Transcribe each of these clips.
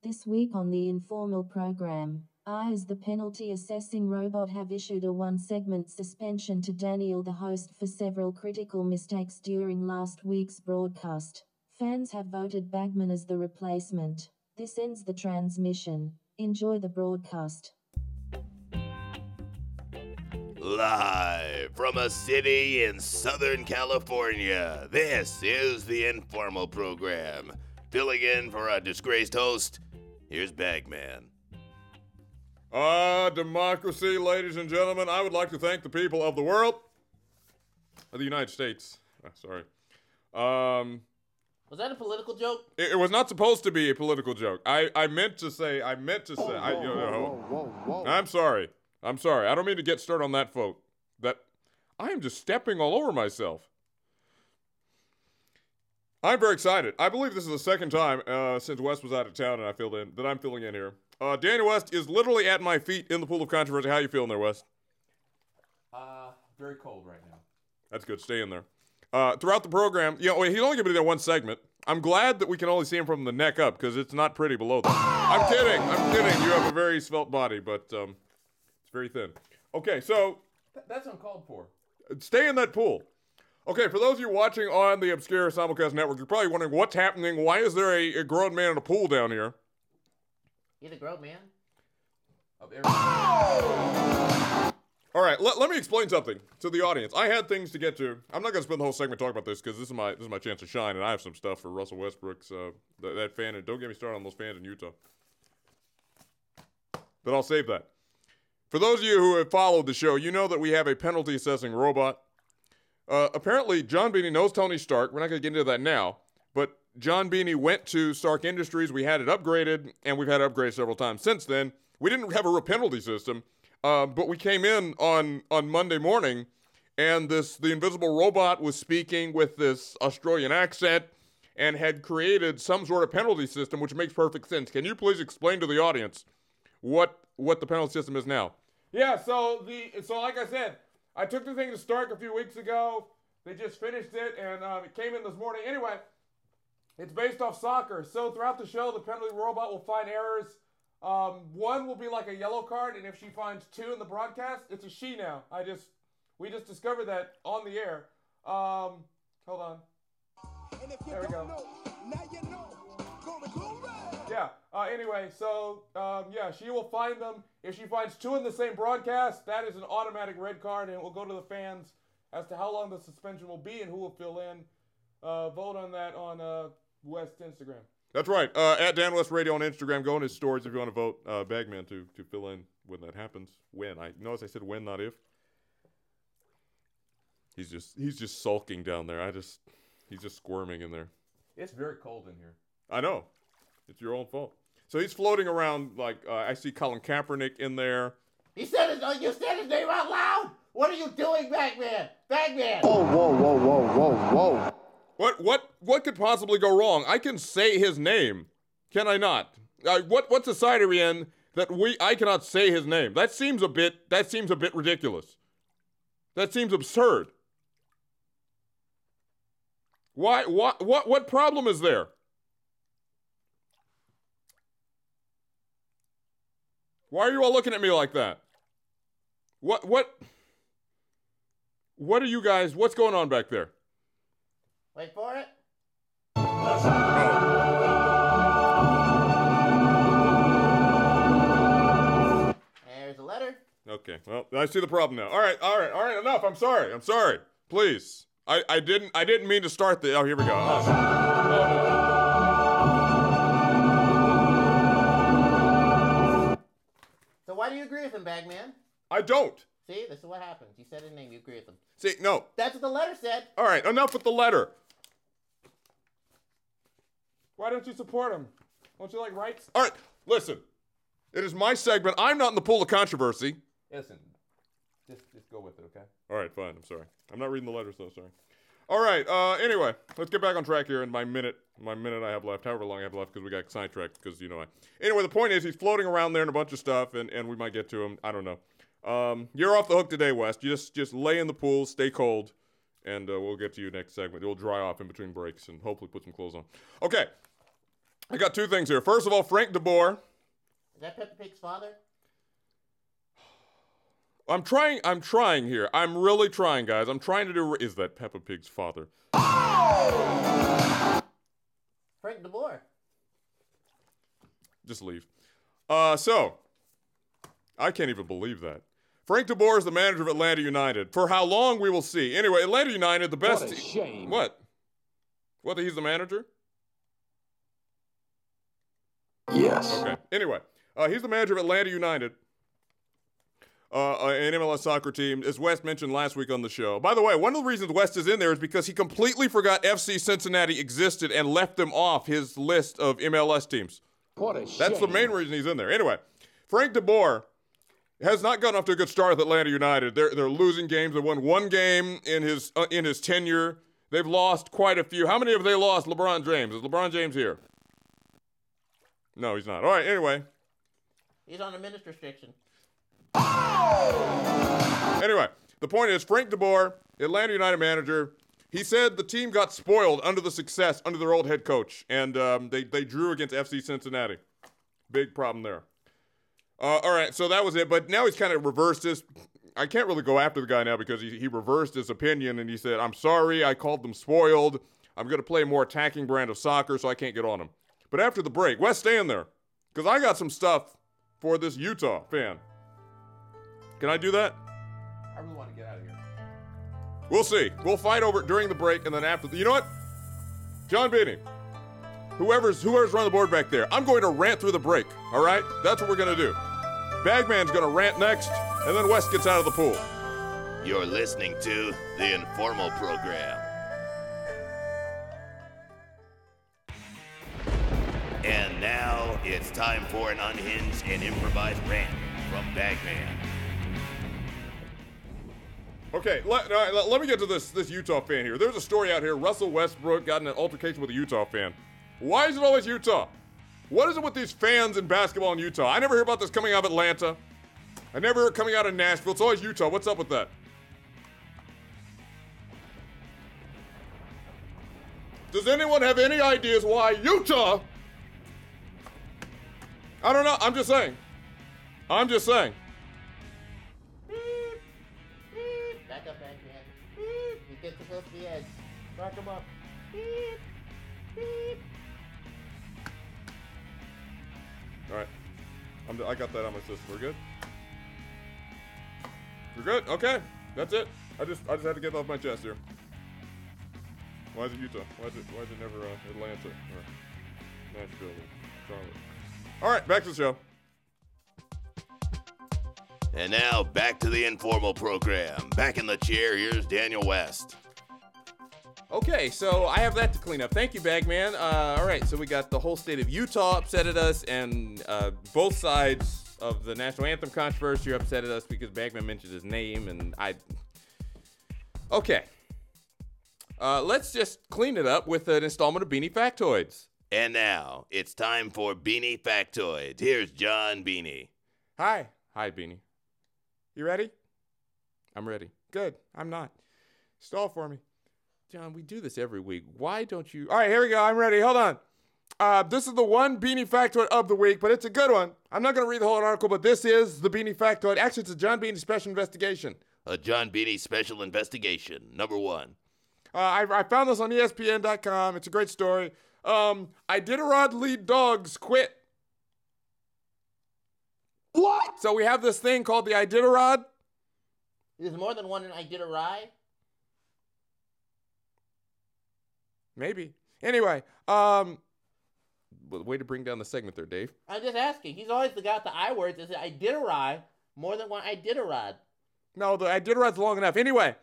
This week on the informal program, I, as the penalty assessing robot, have issued a one segment suspension to Daniel, the host, for several critical mistakes during last week's broadcast. Fans have voted Bagman as the replacement. This ends the transmission. Enjoy the broadcast. Live from a city in Southern California, this is the Informal Program. Filling in for a disgraced host, here's Bagman. Ah, democracy, ladies and gentlemen. I would like to thank the people of the world, of the United States. Ah, sorry. Um, Was that a political joke? it, it was not supposed to be a political joke. I, I meant to say, I meant to say, I, you know, I'm sorry. I'm sorry. I don't mean to get started on that, folk. That I am just stepping all over myself. I'm very excited. I believe this is the second time uh, since West was out of town and I filled in that I'm filling in here. Uh, Daniel West is literally at my feet in the pool of controversy. How you feeling there, West? Uh, very cold right now. That's good. Stay in there. Uh, throughout the program, you know, he's only going to be there one segment. I'm glad that we can only see him from the neck up because it's not pretty below that. I'm kidding. I'm kidding. You have a very svelte body, but um, it's very thin. Okay, so Th- that's uncalled for. stay in that pool. Okay, for those of you watching on the Obscure Simulcast Network, you're probably wondering what's happening. Why is there a, a grown man in a pool down here? You're the grown man? Of All right, let, let me explain something to the audience. I had things to get to. I'm not going to spend the whole segment talking about this because this is my this is my chance to shine, and I have some stuff for Russell Westbrook's uh, th- that fan. And don't get me started on those fans in Utah. But I'll save that. For those of you who have followed the show, you know that we have a penalty assessing robot. Uh, apparently, John Beanie knows Tony Stark. We're not going to get into that now. But John Beanie went to Stark Industries. We had it upgraded, and we've had it upgraded several times since then. We didn't have a penalty system, uh, but we came in on on Monday morning, and this the invisible robot was speaking with this Australian accent and had created some sort of penalty system, which makes perfect sense. Can you please explain to the audience what what the penalty system is now? Yeah, so the so like I said, I took the thing to Stark a few weeks ago. They just finished it, and um, it came in this morning. Anyway, it's based off soccer. So throughout the show, the penalty robot will find errors. Um, one will be like a yellow card, and if she finds two in the broadcast, it's a she now. I just we just discovered that on the air. Um, hold on. And if you There we don't go. know, now you know. Anyway, so um, yeah, she will find them. If she finds two in the same broadcast, that is an automatic red card, and it will go to the fans as to how long the suspension will be and who will fill in. Uh, vote on that on uh, West Instagram. That's right. Uh, at Dan West Radio on Instagram. Go in his stories if you want to vote uh, Bagman to to fill in when that happens. When I notice I said when, not if. He's just he's just sulking down there. I just he's just squirming in there. It's very cold in here. I know. It's your own fault. So he's floating around like uh, I see Colin Kaepernick in there. He said his, oh, you said his name out loud? What are you doing, Bagman? Bagman! Whoa, whoa, whoa, whoa, whoa, whoa. What what what could possibly go wrong? I can say his name, can I not? Uh, what what society are we in that we I cannot say his name? That seems a bit that seems a bit ridiculous. That seems absurd. Why what what what problem is there? Why are you all looking at me like that? What what what are you guys what's going on back there? Wait for it. There's a letter. Okay, well, I see the problem now. All right, all right, all right, enough. I'm sorry. I'm sorry. Please. I, I didn't I didn't mean to start the Oh, here we go. Oh, So why do you agree with him, Bagman? I don't. See, this is what happens. You said his name, you agree with him. See, no. That's what the letter said. All right, enough with the letter. Why don't you support him? Don't you like rights? All right, listen. It is my segment. I'm not in the pool of controversy. Listen, just just go with it, okay? All right, fine. I'm sorry. I'm not reading the letters though. Sorry. All right. Uh, anyway, let's get back on track here in my minute, my minute I have left, however long I have left, because we got sidetracked. Because you know, I. Anyway, the point is he's floating around there in a bunch of stuff, and, and we might get to him. I don't know. Um, you're off the hook today, West. You just just lay in the pool, stay cold, and uh, we'll get to you next segment. It'll dry off in between breaks, and hopefully put some clothes on. Okay. I got two things here. First of all, Frank DeBoer. Is that Peppa Pig's father? I'm trying. I'm trying here. I'm really trying, guys. I'm trying to do. Is that Peppa Pig's father? Frank DeBoer. Just leave. Uh, so I can't even believe that. Frank DeBoer is the manager of Atlanta United. For how long we will see. Anyway, Atlanta United, the best. What a shame. What? What? that He's the manager? Yes. Okay. Anyway, uh, he's the manager of Atlanta United, uh, uh, an MLS soccer team, as West mentioned last week on the show. By the way, one of the reasons West is in there is because he completely forgot FC Cincinnati existed and left them off his list of MLS teams. What a shame. That's the main reason he's in there. Anyway, Frank DeBoer has not gotten off to a good start with Atlanta United. They're they're losing games. They won one game in his uh, in his tenure. They've lost quite a few. How many have they lost? LeBron James. Is LeBron James here? No, he's not. All right. Anyway, He's on a minutes restriction. Anyway, the point is Frank DeBoer, Atlanta United manager, he said the team got spoiled under the success under their old head coach, and um, they they drew against FC Cincinnati. Big problem there. Uh, all right, so that was it. But now he's kind of reversed his. I can't really go after the guy now because he, he reversed his opinion and he said, "I'm sorry, I called them spoiled. I'm going to play a more attacking brand of soccer, so I can't get on them." But after the break, West, stay in there because I got some stuff for this Utah fan. Can I do that? I really want to get out of here. We'll see. We'll fight over it during the break and then after. The, you know what? John Beanie, whoever's whoever's running the board back there, I'm going to rant through the break. All right? That's what we're gonna do. Bagman's gonna rant next, and then West gets out of the pool. You're listening to the Informal Program. And now it's time for an unhinged and improvised rant from Bagman. Okay, let, let, let me get to this this Utah fan here. There's a story out here. Russell Westbrook got in an altercation with a Utah fan. Why is it always Utah? What is it with these fans in basketball in Utah? I never hear about this coming out of Atlanta. I never hear it coming out of Nashville. It's always Utah. What's up with that? Does anyone have any ideas why Utah? I don't know. I'm just saying. I'm just saying. Beep. You get close to the edge. Rock him up. Beep. Beep. All right. I'm, I got that on my system. We're good. We're good. Okay, that's it. I just I just had to get off my chest here. Why is it Utah? Why is it Why is it never uh, Atlanta or Nashville or Charlotte? All right, back to the show. And now back to the Informal Program. Back in the chair, here's Daniel West. Okay, so I have that to clean up. Thank you, Bagman. Uh, all right, so we got the whole state of Utah upset at us, and uh, both sides of the national anthem controversy are upset at us because Bagman mentioned his name, and I. Okay. Uh, let's just clean it up with an installment of Beanie Factoids. And now it's time for Beanie Factoids. Here's John Beanie. Hi. Hi, Beanie. You ready? I'm ready. Good. I'm not. Stall for me. John, we do this every week. Why don't you? All right, here we go. I'm ready. Hold on. Uh, this is the one beanie factoid of the week, but it's a good one. I'm not going to read the whole article, but this is the beanie factoid. Actually, it's a John Beanie special investigation. A John Beanie special investigation. Number one. Uh, I, I found this on ESPN.com. It's a great story. Um, Iditarod lead dogs quit. What? So we have this thing called the Iditarod. There's more than one in I Did a Rye. Maybe. Anyway, um, way to bring down the segment there, Dave. I'm just asking. He's always the guy with the I words. Is it I Did a Rye more than one I Did a Rod? No, the Iditarod's long enough. Anyway,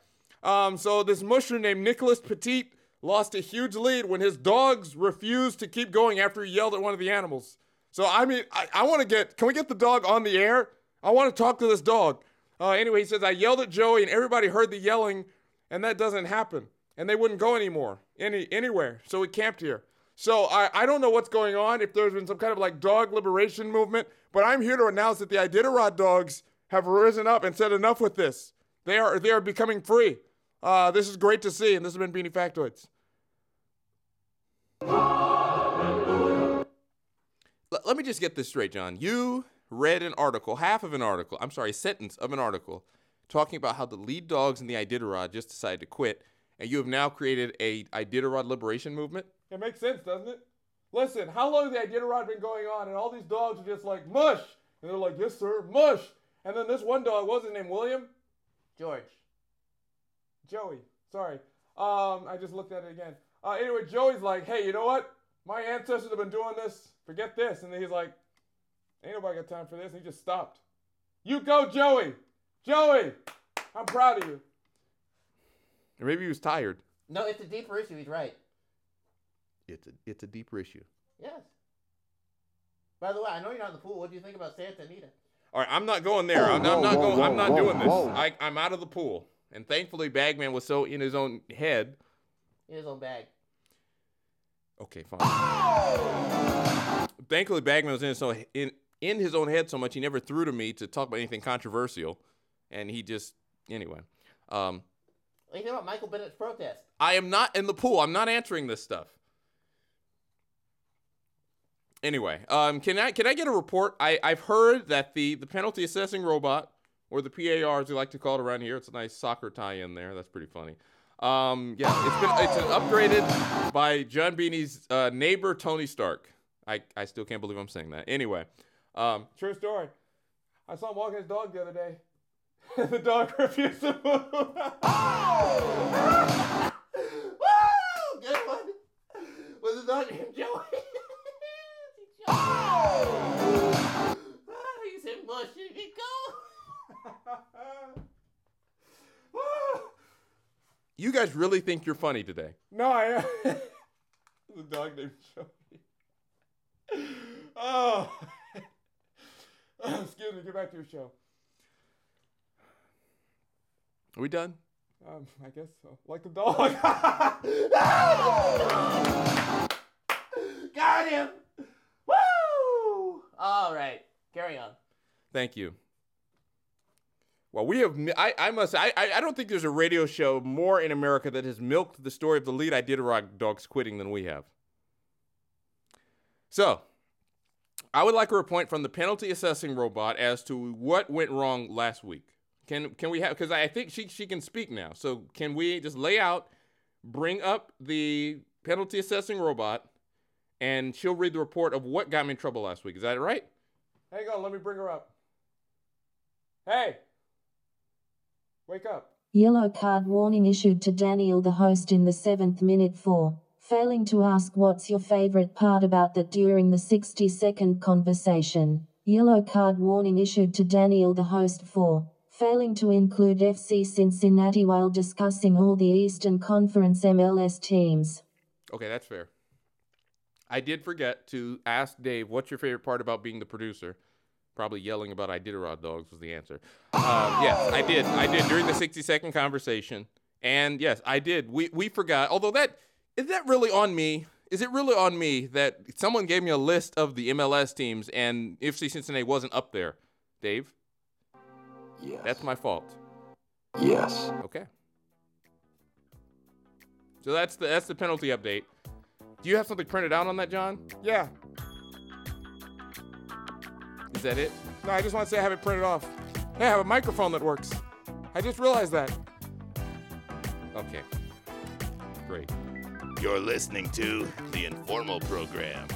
um, so this musher named Nicolas Petit lost a huge lead when his dogs refused to keep going after he yelled at one of the animals. So I mean, I, I want to get. Can we get the dog on the air? I want to talk to this dog. Uh, anyway, he says I yelled at Joey and everybody heard the yelling, and that doesn't happen, and they wouldn't go anymore, any anywhere. So we camped here. So I, I don't know what's going on, if there's been some kind of like dog liberation movement, but I'm here to announce that the Iditarod dogs have risen up and said enough with this. They are they are becoming free. Uh, this is great to see, and this has been Beanie Factoids. let me just get this straight, John. You read an article, half of an article, I'm sorry, a sentence of an article, talking about how the lead dogs in the Iditarod just decided to quit, and you have now created a Iditarod liberation movement. It makes sense, doesn't it? Listen, how long has the Iditarod been going on? And all these dogs are just like, mush. And they're like, yes, sir, mush. And then this one dog, what was his name, William? George. Joey. Sorry. Um, I just looked at it again. Uh, anyway, Joey's like, hey, you know what? My ancestors have been doing this. Forget this. And then he's like, ain't nobody got time for this. And he just stopped. You go, Joey. Joey, I'm proud of you. Or maybe he was tired. No, it's a deeper issue. He's right. It's a it's a deeper issue. Yes. By the way, I know you're not in the pool. What do you think about Santa Anita? All right, I'm not going there. I'm, I'm not going. I'm not doing this. I, I'm out of the pool. And thankfully, Bagman was so in his own head. In his own bag. Okay, fine. Thankfully, Bagman was in his own in in his own head so much he never threw to me to talk about anything controversial, and he just anyway. Um, What do you think about Michael Bennett's protest? I am not in the pool. I'm not answering this stuff. Anyway, um, can I can I get a report? I I've heard that the the penalty assessing robot or the PAR as we like to call it around here. It's a nice soccer tie-in there. That's pretty funny. Um, yeah, it's been it's been upgraded by John Beanie's uh, neighbor Tony Stark. I I still can't believe I'm saying that. Anyway, um, True story. I saw him walking his dog the other day. the dog refused to move. Woo! Good one. Was it not named Joey? ah, you said mush. Did it go? you guys really think you're funny today? no, I the dog named Joey. Oh. Excuse me, get back to your show. Are we done? Um, I guess so. Like the dog. Got him. Woo! All right. Carry on. Thank you. Well, we have. I, I must. I, I don't think there's a radio show more in America that has milked the story of the lead Iditarod dogs quitting than we have. So, I would like a report from the penalty assessing robot as to what went wrong last week. Can can we have? Because I think she she can speak now. So can we just lay out, bring up the penalty assessing robot, and she'll read the report of what got me in trouble last week. Is that right? Hang on, let me bring her up. Hey! Wake up. Yellow card warning issued to Daniel, the host, in the seventh minute for failing to ask what's your favorite part about that during the 60 second conversation. Yellow card warning issued to Daniel, the host, for failing to include FC Cincinnati while discussing all the Eastern Conference MLS teams. Okay, that's fair. I did forget to ask Dave, what's your favorite part about being the producer? Probably yelling about Iditarod dogs was the answer. Um, yes, I did. I did during the 60 second conversation. And yes, I did. We, we forgot. Although that, is that really on me? Is it really on me that someone gave me a list of the MLS teams and FC Cincinnati wasn't up there? Dave, Yes. that's my fault. Yes. Okay. So that's the that's the penalty update. Do you have something printed out on that, John? Yeah. Is that it? No, I just want to say I have it printed off. Hey, I have a microphone that works. I just realized that. Okay. Great. You're listening to the Informal Program.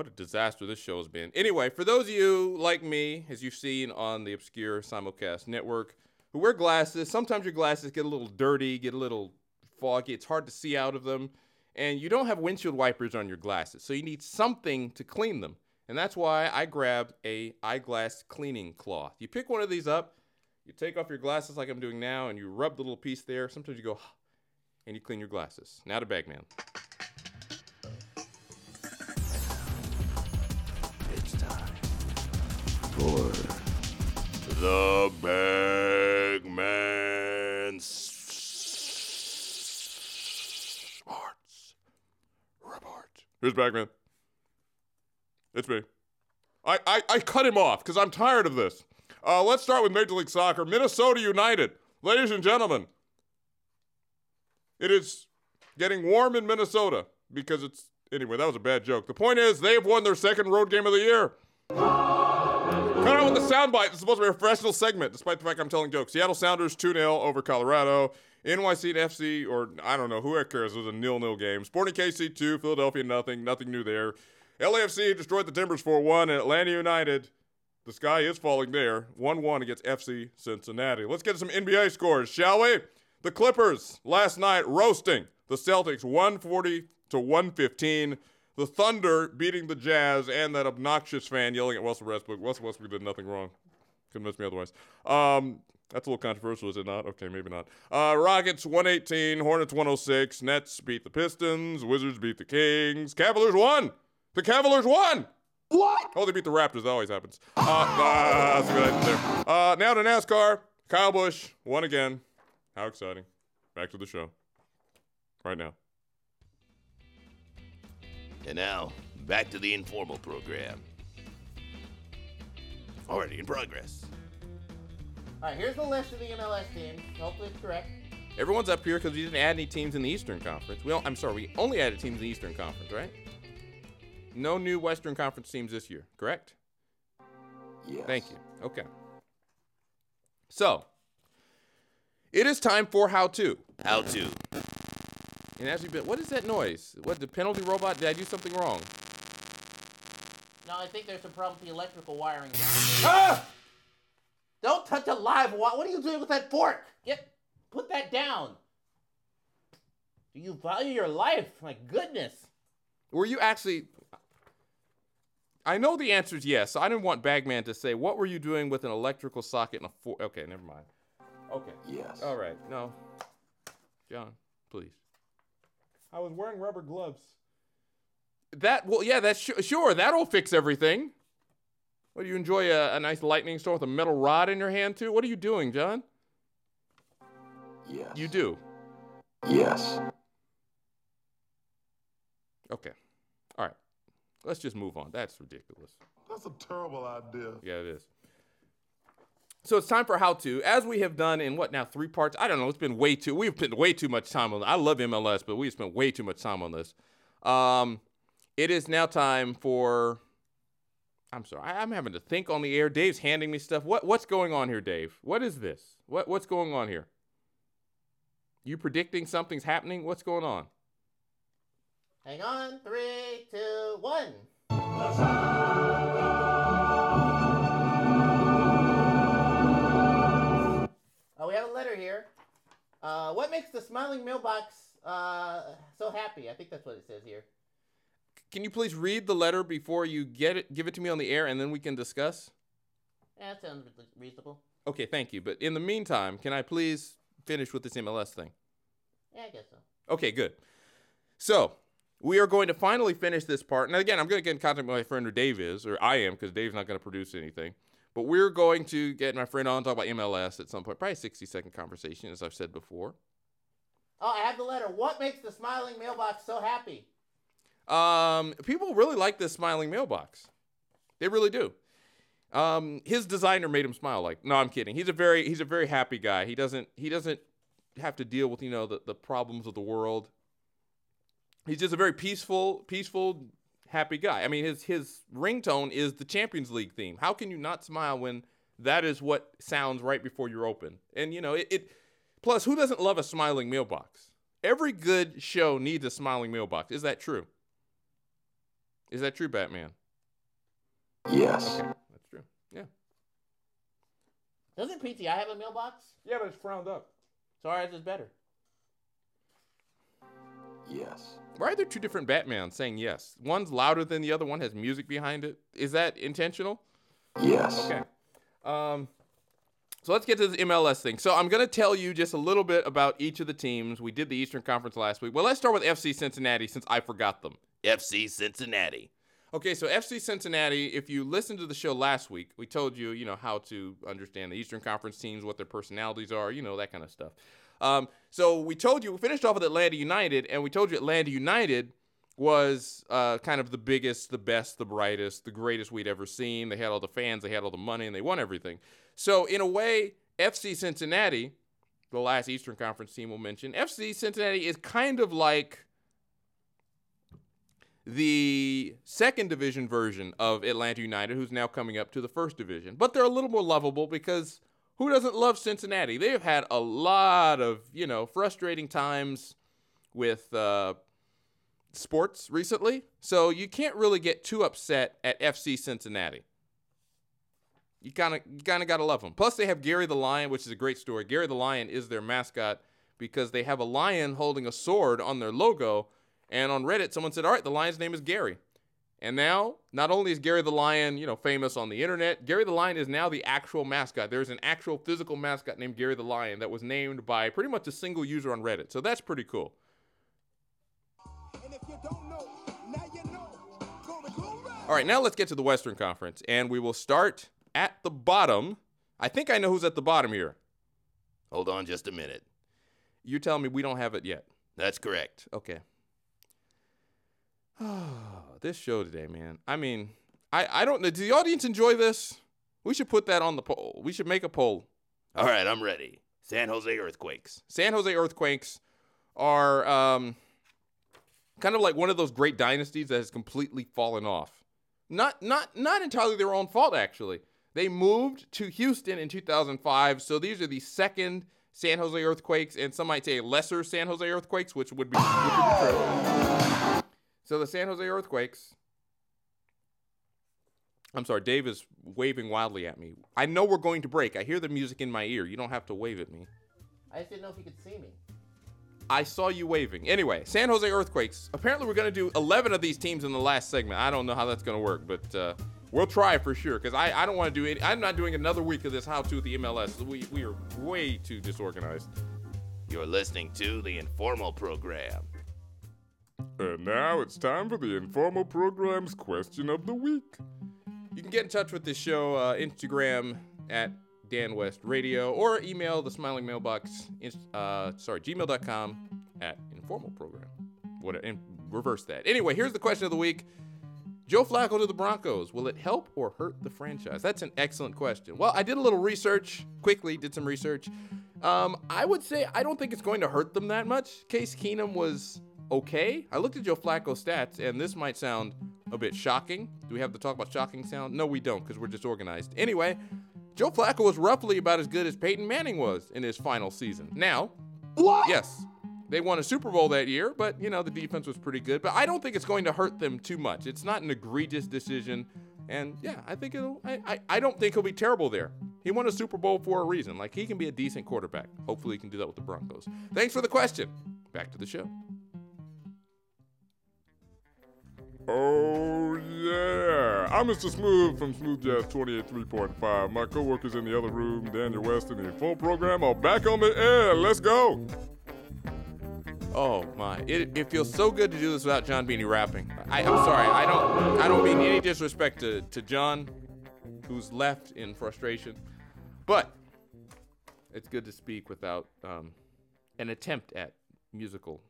What a disaster this show has been. Anyway, for those of you like me, as you've seen on the obscure simulcast network, who wear glasses, sometimes your glasses get a little dirty, get a little foggy. It's hard to see out of them. And you don't have windshield wipers on your glasses, so you need something to clean them. And that's why I grabbed a eyeglass cleaning cloth. You pick one of these up, you take off your glasses like I'm doing now, and you rub the little piece there. Sometimes you go, and you clean your glasses. Now to Bagman. Time for The Bagman Smarts Report. Here's Bagman. It's me. I, I, I cut him off because I'm tired of this. Uh, let's start with Major League Soccer. Minnesota United. Ladies and gentlemen, it is getting warm in Minnesota because it's anyway. That was a bad joke. The point is they've won their second road game of the year. Cut out with the soundbite. It's supposed to be a professional segment, despite the fact I'm telling jokes. Seattle Sounders 2 0 over Colorado. NYC and FC, or I don't know, who cares? It was a nil-nil game. Sporting KC 2, Philadelphia nothing, nothing new there. LAFC destroyed the Timbers 4-1, and Atlanta United, the sky is falling there, 1-1 against FC Cincinnati. Let's get some NBA scores, shall we? The Clippers last night roasting the Celtics 140 to 115. The Thunder beating the Jazz and that obnoxious fan yelling at Russell Westbrook. Russell Westbrook did nothing wrong. Convince me otherwise. Um, that's a little controversial, is it not? Okay, maybe not. Uh, Rockets 118, Hornets 106, Nets beat the Pistons, Wizards beat the Kings, Cavaliers won. The Cavaliers won. What? Oh, they beat the Raptors. That always happens. Uh, uh, that's a good idea there. Uh, now to NASCAR. Kyle Busch won again. How exciting. Back to the show. Right now. And now, back to the informal program. Already in progress. All right, here's the list of the MLS teams. Hopefully it's correct. Everyone's up here because we didn't add any teams in the Eastern Conference. We don't, I'm sorry, we only added teams in the Eastern Conference, right? No new Western Conference teams this year, correct? Yes. Thank you. Okay. So, it is time for how to. How to. And as we've been, what is that noise? What the penalty robot? Did I do something wrong? No, I think there's some problem with the electrical wiring. ah! Don't touch a live wire. What are you doing with that fork? Get, put that down. Do you value your life? My goodness. Were you actually? I know the answer is yes. So I didn't want Bagman to say, "What were you doing with an electrical socket and a fork?" Okay, never mind. Okay. Yes. All right. No. John, please. I was wearing rubber gloves. That well, yeah, that's su- sure. That'll fix everything. What do you enjoy a, a nice lightning storm with a metal rod in your hand too? What are you doing, John? Yes. You do. Yes. Okay. All right. Let's just move on. That's ridiculous. That's a terrible idea. Yeah, it is. So it's time for how to, as we have done in what now three parts. I don't know. It's been way too. We've spent way too much time on. This. I love MLS, but we've spent way too much time on this. Um, it is now time for. I'm sorry. I, I'm having to think on the air. Dave's handing me stuff. What What's going on here, Dave? What is this? What What's going on here? You predicting something's happening? What's going on? Hang on. Three, two, one. Have a letter here. Uh, what makes the smiling mailbox uh, so happy? I think that's what it says here. Can you please read the letter before you get it? Give it to me on the air, and then we can discuss. Yeah, that sounds reasonable. Okay, thank you. But in the meantime, can I please finish with this MLS thing? Yeah, I guess so. Okay, good. So we are going to finally finish this part. And again, I'm going to get in contact with my friend who Dave is, or I am, because Dave's not going to produce anything. But we're going to get my friend on talk about MLS at some point, probably a 60 second conversation, as I've said before. Oh, I have the letter. What makes the smiling mailbox so happy? Um, people really like this smiling mailbox. They really do. Um, his designer made him smile. Like, no, I'm kidding. He's a very he's a very happy guy. He doesn't he doesn't have to deal with you know the, the problems of the world. He's just a very peaceful, peaceful, happy guy. I mean, his his ringtone is the Champions League theme. How can you not smile when that is what sounds right before you're open? And you know it. it plus, who doesn't love a smiling mailbox? Every good show needs a smiling mailbox. Is that true? Is that true, Bagman? Yes. Okay, that's true. Yeah. Doesn't PTI have a mailbox? Yeah, but it's frowned up. So ours is better. Yes. Why are there two different Bagmans saying yes? One's louder than the other. One has music behind it. Is that intentional? Yes. Okay. Um, so let's get to this MLS thing. So I'm going to tell you just a little bit about each of the teams. We did the Eastern Conference last week. Well, let's start with FC Cincinnati since I forgot them. FC Cincinnati. Okay, so FC Cincinnati, if you listened to the show last week, we told you, you know, how to understand the Eastern Conference teams, what their personalities are, you know, that kind of stuff. Um, so we told you, we finished off with Atlanta United, and we told you Atlanta United was uh, kind of the biggest, the best, the brightest, the greatest we'd ever seen. They had all the fans, they had all the money, and they won everything. So in a way, FC Cincinnati the last Eastern Conference team we'll mention. FC Cincinnati is kind of like the second division version of Atlanta United, who's now coming up to the first division. But they're a little more lovable because who doesn't love Cincinnati? They have had a lot of, you know, frustrating times with uh, sports recently. So you can't really get too upset at FC Cincinnati. You kind of you kind of got to love them. Plus they have Gary the Lion, which is a great story. Gary the Lion is their mascot because they have a lion holding a sword on their logo and on Reddit, someone said, all right, the lion's name is Gary. And now, not only is Gary the Lion, you know, famous on the internet, Gary the Lion is now the actual mascot. There's an actual physical mascot named Gary the Lion that was named by pretty much a single user on Reddit. So that's pretty cool. All right, now let's get to the Western Conference, and we will start at the bottom. I think I know who's at the bottom here. Hold on just a minute. You're telling me we don't have it yet. That's correct. Okay. this show today, man. I mean, I, I don't know. Does the audience enjoy this? We should put that on the poll. We should make a poll. All right, I'm ready. San Jose Earthquakes. San Jose Earthquakes are um, kind of like one of those great dynasties that has completely fallen off. Not not not entirely their own fault actually. They moved to Houston in 2005, so these are the second San Jose Earthquakes, and some might say lesser San Jose Earthquakes, which would be, which would be true. So the San Jose Earthquakes. I'm sorry, Dave is waving wildly at me. I know we're going to break. I hear the music in my ear. You don't have to wave at me. I just didn't know if you could see me. I saw you waving. Anyway, San Jose Earthquakes. Apparently, we're going to do 11 of these teams in the last segment. I don't know how that's going to work, but uh, we'll try for sure because I, I don't want to do it. I'm not doing another week of this how to with the MLS. We, we are way too disorganized. You're listening to the Informal Program. And now it's time for the informal program's question of the week. You can get in touch with this show, uh, Instagram at Dan West Radio, or email the smiling mailbox, uh, sorry, gmail.com at informal program. What, reverse that. Anyway, here's the question of the week. Joe Flacco to the Broncos, will it help or hurt the franchise? That's an excellent question. Well, I did a little research, quickly did some research. Um, I would say I don't think it's going to hurt them that much. Case Keenum was okay. I looked at Joe Flacco's stats, and this might sound a bit shocking. Do we have to talk about shocking sound? No, we don't, because we're disorganized. Anyway, Joe Flacco was roughly about as good as Peyton Manning was in his final season. Now, what? Yes, they won a Super Bowl that year, but you know the defense was pretty good. But I don't think it's going to hurt them too much. It's not an egregious decision, and yeah, I think it'll. I, I, I don't think he'll be terrible there. He won a Super Bowl for a reason. Like he can be a decent quarterback. Hopefully, he can do that with the Broncos. Thanks for the question. Back to the show. Oh, yeah. I'm Mr. Smooth from Smooth Jazz 28.3.5. My co workers in the other room, Daniel West, and the full program are back on the air. Let's go. Oh my! It, it feels so good to do this without John Beanie rapping. I, I'm sorry. I don't I don't mean any disrespect to, to John, who's left in frustration, but it's good to speak without um, an attempt at musicalness.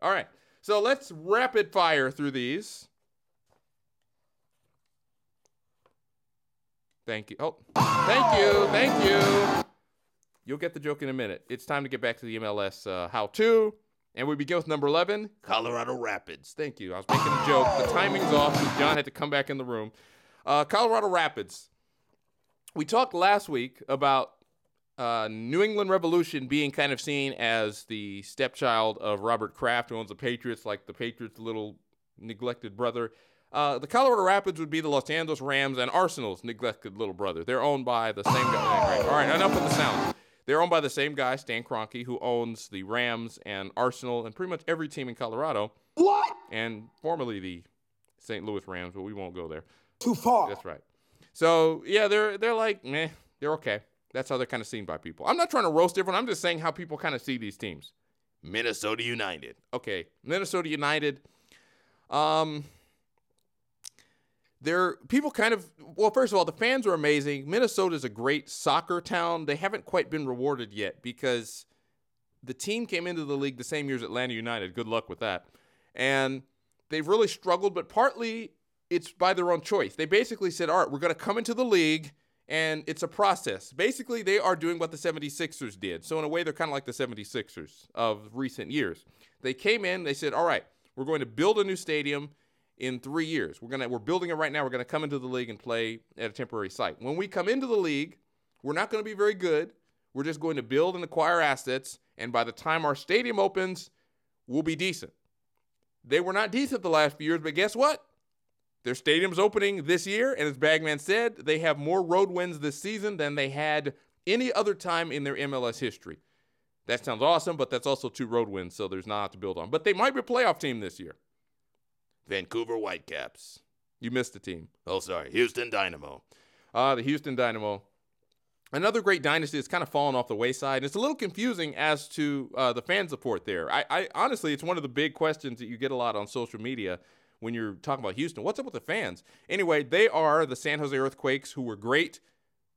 All right. So let's rapid fire through these. Thank you. Oh, thank you. Thank you. You'll get the joke in a minute. It's time to get back to the MLS uh, how to. And we begin with number 11 Colorado Rapids. Thank you. I was making a joke. The timing's off. John had to come back in the room. Uh, Colorado Rapids. We talked last week about uh, New England Revolution being kind of seen as the stepchild of Robert Kraft, who owns the Patriots, like the Patriots' little neglected brother. Uh, the Colorado Rapids would be the Los Angeles Rams and Arsenal's neglected little brother. They're owned by the same guy. All right, enough with the sound. They're owned by the same guy, Stan Kroenke, who owns the Rams and Arsenal and pretty much every team in Colorado. What? And formerly the St. Louis Rams, but we won't go there. Too far. That's right. So yeah, they're they're like, meh, they're okay. That's how they're kind of seen by people. I'm not trying to roast everyone. I'm just saying how people kind of see these teams. Minnesota United. Okay, Minnesota United. Um, they're people kind of well. First of all, the fans are amazing. Minnesota is a great soccer town. They haven't quite been rewarded yet because the team came into the league the same year as Atlanta United. Good luck with that. And they've really struggled, but partly it's by their own choice. They basically said, "All right, we're going to come into the league." And it's a process. Basically, they are doing what the 76ers did. So, in a way, they're kind of like the 76ers of recent years. They came in, they said, All right, we're going to build a new stadium in three years. We're gonna we're building it right now. We're gonna come into the league and play at a temporary site. When we come into the league, we're not gonna be very good. We're just going to build and acquire assets, and by the time our stadium opens, we'll be decent. They were not decent the last few years, but guess what? Their stadium's opening this year, and as Bagman said, they have more road wins this season than they had any other time in their MLS history. That sounds awesome, but that's also two road wins, so there's not to build on. But they might be a playoff team this year. Vancouver Whitecaps. You missed the team. Oh, sorry. Houston Dynamo. Uh, the Houston Dynamo. Another great dynasty that's kind of fallen off the wayside. And it's a little confusing as to uh, the fan support there. I, I honestly, it's one of the big questions that you get a lot on social media when you're talking about Houston. What's up with the fans? Anyway, they are the San Jose Earthquakes, who were great.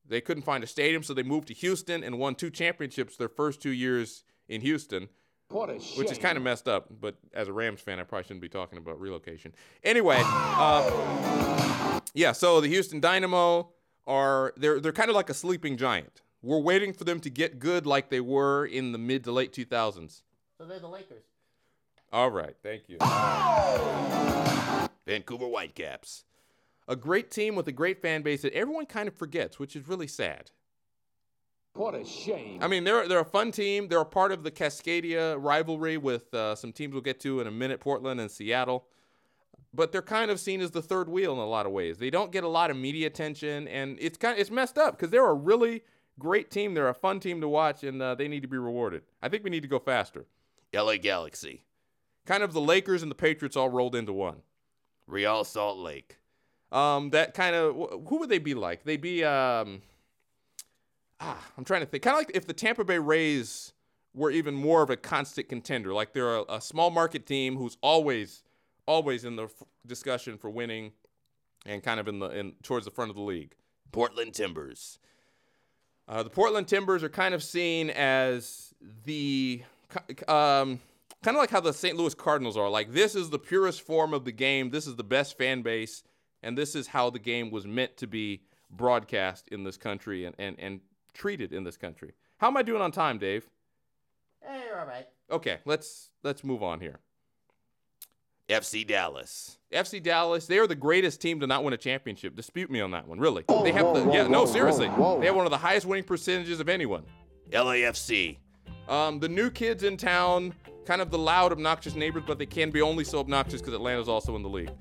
They couldn't find a stadium, so they moved to Houston and won two championships their first two years in Houston. What a shame. Which is kind of messed up, but as a Rams fan, I probably shouldn't be talking about relocation. Anyway, uh, yeah. So the Houston Dynamo are they're they're kind of like a sleeping giant. We're waiting for them to get good like they were in the mid to late 2000s. So they're the Lakers. All right, thank you. Vancouver Whitecaps. A great team with a great fan base that everyone kind of forgets, which is really sad. What a shame. I mean, they're they're a fun team. They're a part of the Cascadia rivalry with uh, some teams we'll get to in a minute, Portland and Seattle. But they're kind of seen as the third wheel in a lot of ways. They don't get a lot of media attention, and it's kind of, it's messed up because they're a really great team. They're a fun team to watch, and uh, they need to be rewarded. I think we need to go faster. LA Galaxy. Kind of the Lakers and the Patriots all rolled into one. Real Salt Lake. Um, that kind of who would they be like? They'd be um, ah, I'm trying to think. Kind of like if the Tampa Bay Rays were even more of a constant contender. Like they're a, a small market team who's always, always in the f- discussion for winning, and kind of in the in towards the front of the league. Portland Timbers. Uh, the Portland Timbers are kind of seen as the um, kind of like how the St. Louis Cardinals are. Like this is the purest form of the game. This is the best fan base, and this is how the game was meant to be broadcast in this country and and and treated in this country. How am I doing on time, Dave? Hey, you're all right. Okay, let's let's move on here. FC Dallas. FC Dallas, they are the greatest team to not win a championship. Dispute me on that one, really. They have the yeah, no, seriously. They have one of the highest winning percentages of anyone. LAFC. Um, the new kids in town, kind of the loud, obnoxious neighbors, but they can be only so obnoxious because Atlanta's also in the league.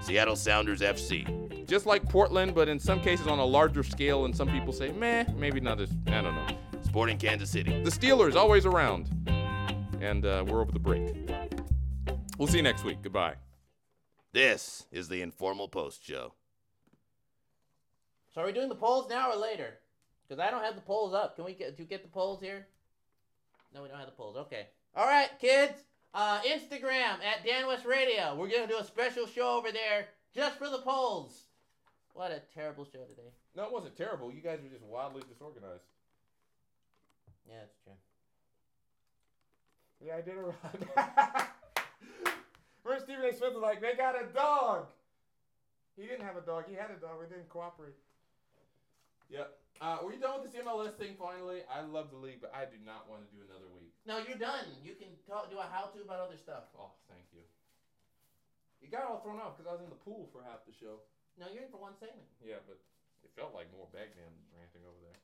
Seattle Sounders FC. Just like Portland, but in some cases on a larger scale, and some people say, meh, maybe not as, I don't know. Sporting Kansas City. The Steelers, always around. And uh, we're over the break. We'll see you next week. Goodbye. This is the Informal Post Show. So are we doing the polls now or later? Because I don't have the polls up. Can we get? Do you get the polls here? No, we don't have the polls. Okay. All right, kids. Uh, Instagram at Dan West Radio. We're gonna do a special show over there just for the polls. What a terrible show today. No, it wasn't terrible. You guys were just wildly disorganized. Yeah, that's true. Yeah, I did a right. Where's Stephen A. Smith was like, they got a dog. He didn't have a dog. He had a dog. We didn't cooperate. Yep. Uh, were you done with this MLS thing finally? I love the league, but I do not want to do another week. No, you're done. You can talk, do a how-to about other stuff. Oh, thank you. You got all thrown off because I was in the pool for half the show. No, you're in for one segment. Yeah, but it felt like more Bagman ranting over there.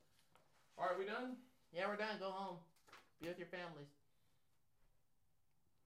All right, we done? Yeah, we're done. Go home. Be with your families.